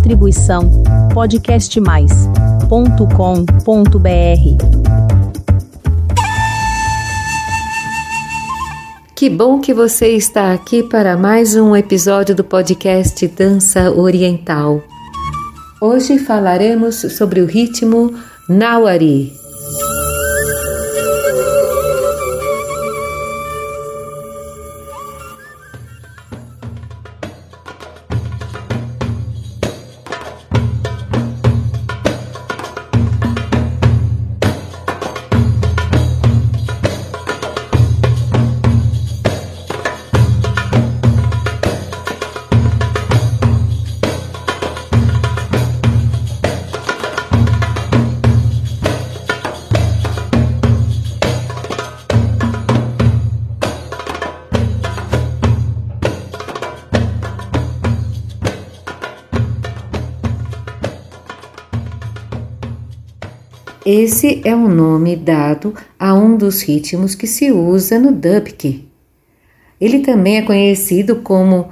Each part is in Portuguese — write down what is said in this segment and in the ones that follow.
Distribuição podcastmais.com.br. Que bom que você está aqui para mais um episódio do podcast Dança Oriental. Hoje falaremos sobre o ritmo Nawari. Esse é o nome dado a um dos ritmos que se usa no dubki. Ele também é conhecido como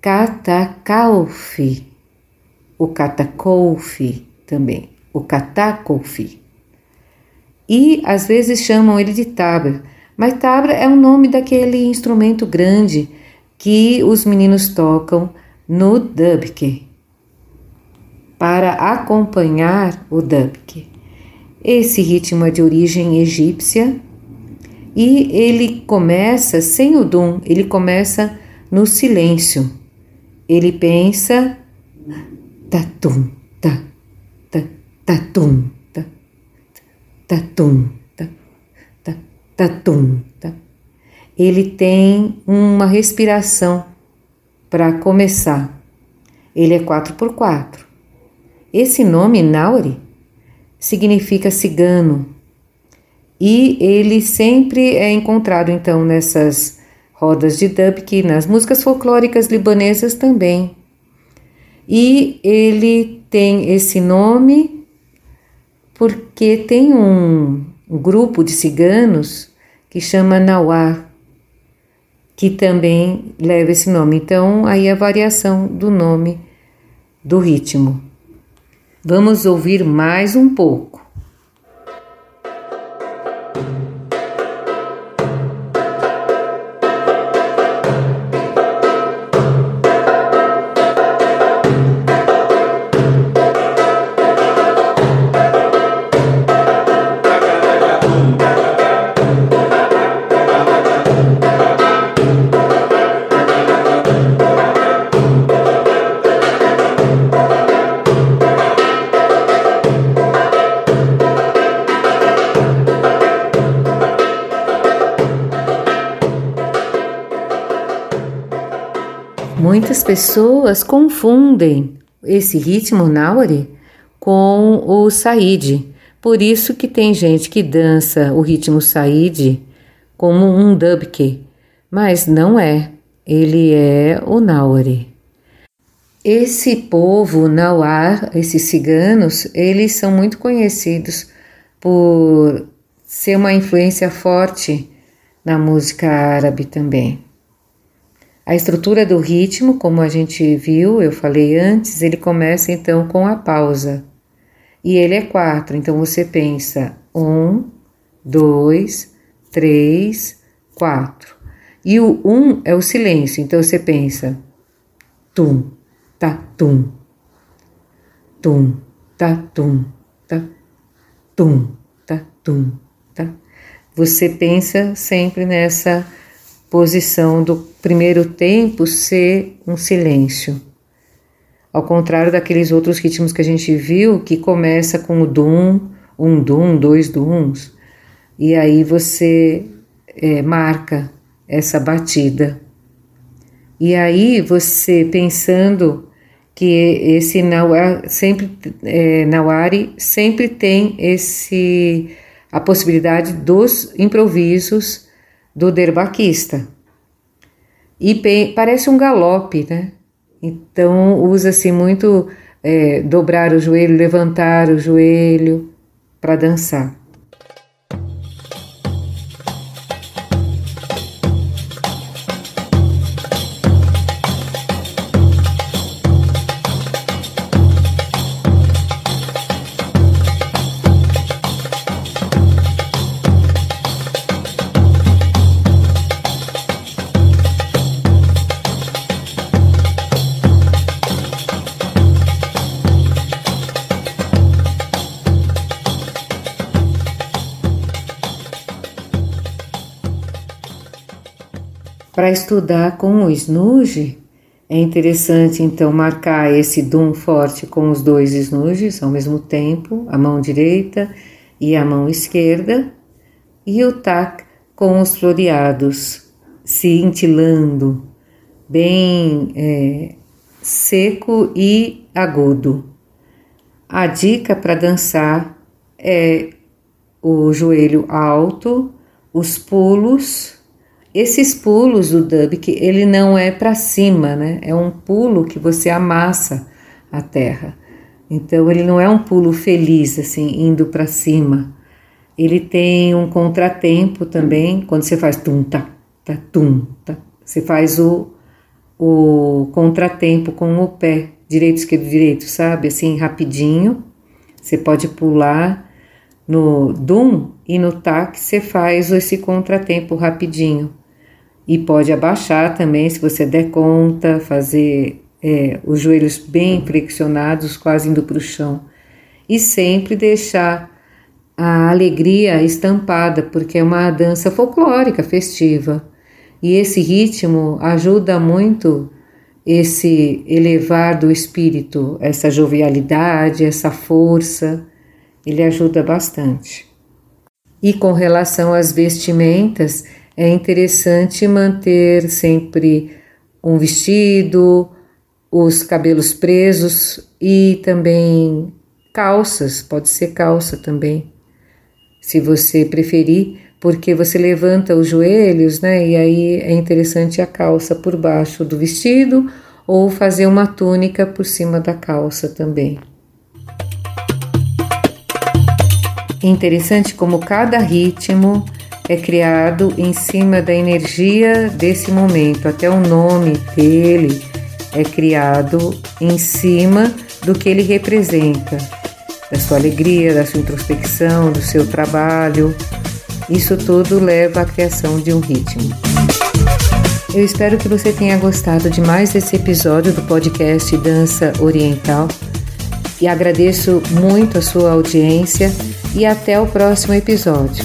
katakaufi, o katakoufi também, o katakoufi. E às vezes chamam ele de tabra, mas tabra é o nome daquele instrumento grande que os meninos tocam no dubki para acompanhar o dubki. Esse ritmo é de origem egípcia e ele começa sem o dum, ele começa no silêncio. Ele pensa tatum, ta, ta, tatum, ta, tatum, ta, ta, tatum, ta. Ele tem uma respiração para começar. Ele é 4 por 4 Esse nome, Nauri, significa cigano. E ele sempre é encontrado então nessas rodas de dubki, nas músicas folclóricas libanesas também. E ele tem esse nome porque tem um, um grupo de ciganos que chama Nauá, que também leva esse nome. Então, aí a variação do nome do ritmo. Vamos ouvir mais um pouco. Muitas pessoas confundem esse ritmo Nauri com o Said. Por isso que tem gente que dança o ritmo Said como um dubke, mas não é. Ele é o Nauri. Esse povo Nauar, esses ciganos, eles são muito conhecidos por ser uma influência forte na música árabe também. A estrutura do ritmo, como a gente viu, eu falei antes, ele começa então com a pausa. E ele é quatro, então você pensa um, dois, três, quatro. E o um é o silêncio, então você pensa tum, tá, tum, tum, tá, tum, tá, tum, tá, tum, tá. Você pensa sempre nessa posição do primeiro tempo ser um silêncio. Ao contrário daqueles outros ritmos que a gente viu, que começa com o dum, um dum, dois dums, e aí você é, marca essa batida. E aí você pensando que esse Nawari sempre, é, Nawari sempre tem esse a possibilidade dos improvisos do derbaquista. E parece um galope, né? Então usa-se muito é, dobrar o joelho, levantar o joelho para dançar. Para estudar com o snooze, é interessante então marcar esse dum forte com os dois snooges ao mesmo tempo, a mão direita e a mão esquerda, e o tac com os floreados cintilando, bem é, seco e agudo. A dica para dançar é o joelho alto, os pulos. Esses pulos do dub, que ele não é para cima, né? É um pulo que você amassa a terra. Então ele não é um pulo feliz assim, indo para cima. Ele tem um contratempo também, quando você faz tum tá, tá tum tá. Você faz o o contratempo com o pé, direito, esquerdo, direito, sabe? Assim, rapidinho. Você pode pular no dum e no tac, você faz esse contratempo rapidinho. E pode abaixar também, se você der conta, fazer é, os joelhos bem flexionados, quase indo para o chão. E sempre deixar a alegria estampada, porque é uma dança folclórica, festiva. E esse ritmo ajuda muito esse elevar do espírito, essa jovialidade, essa força, ele ajuda bastante. E com relação às vestimentas, é interessante manter sempre um vestido, os cabelos presos e também calças, pode ser calça também, se você preferir, porque você levanta os joelhos, né? E aí é interessante a calça por baixo do vestido ou fazer uma túnica por cima da calça também. Interessante como cada ritmo é criado em cima da energia desse momento, até o nome dele é criado em cima do que ele representa, da sua alegria, da sua introspecção, do seu trabalho. Isso tudo leva à criação de um ritmo. Eu espero que você tenha gostado de mais esse episódio do podcast Dança Oriental e agradeço muito a sua audiência e até o próximo episódio.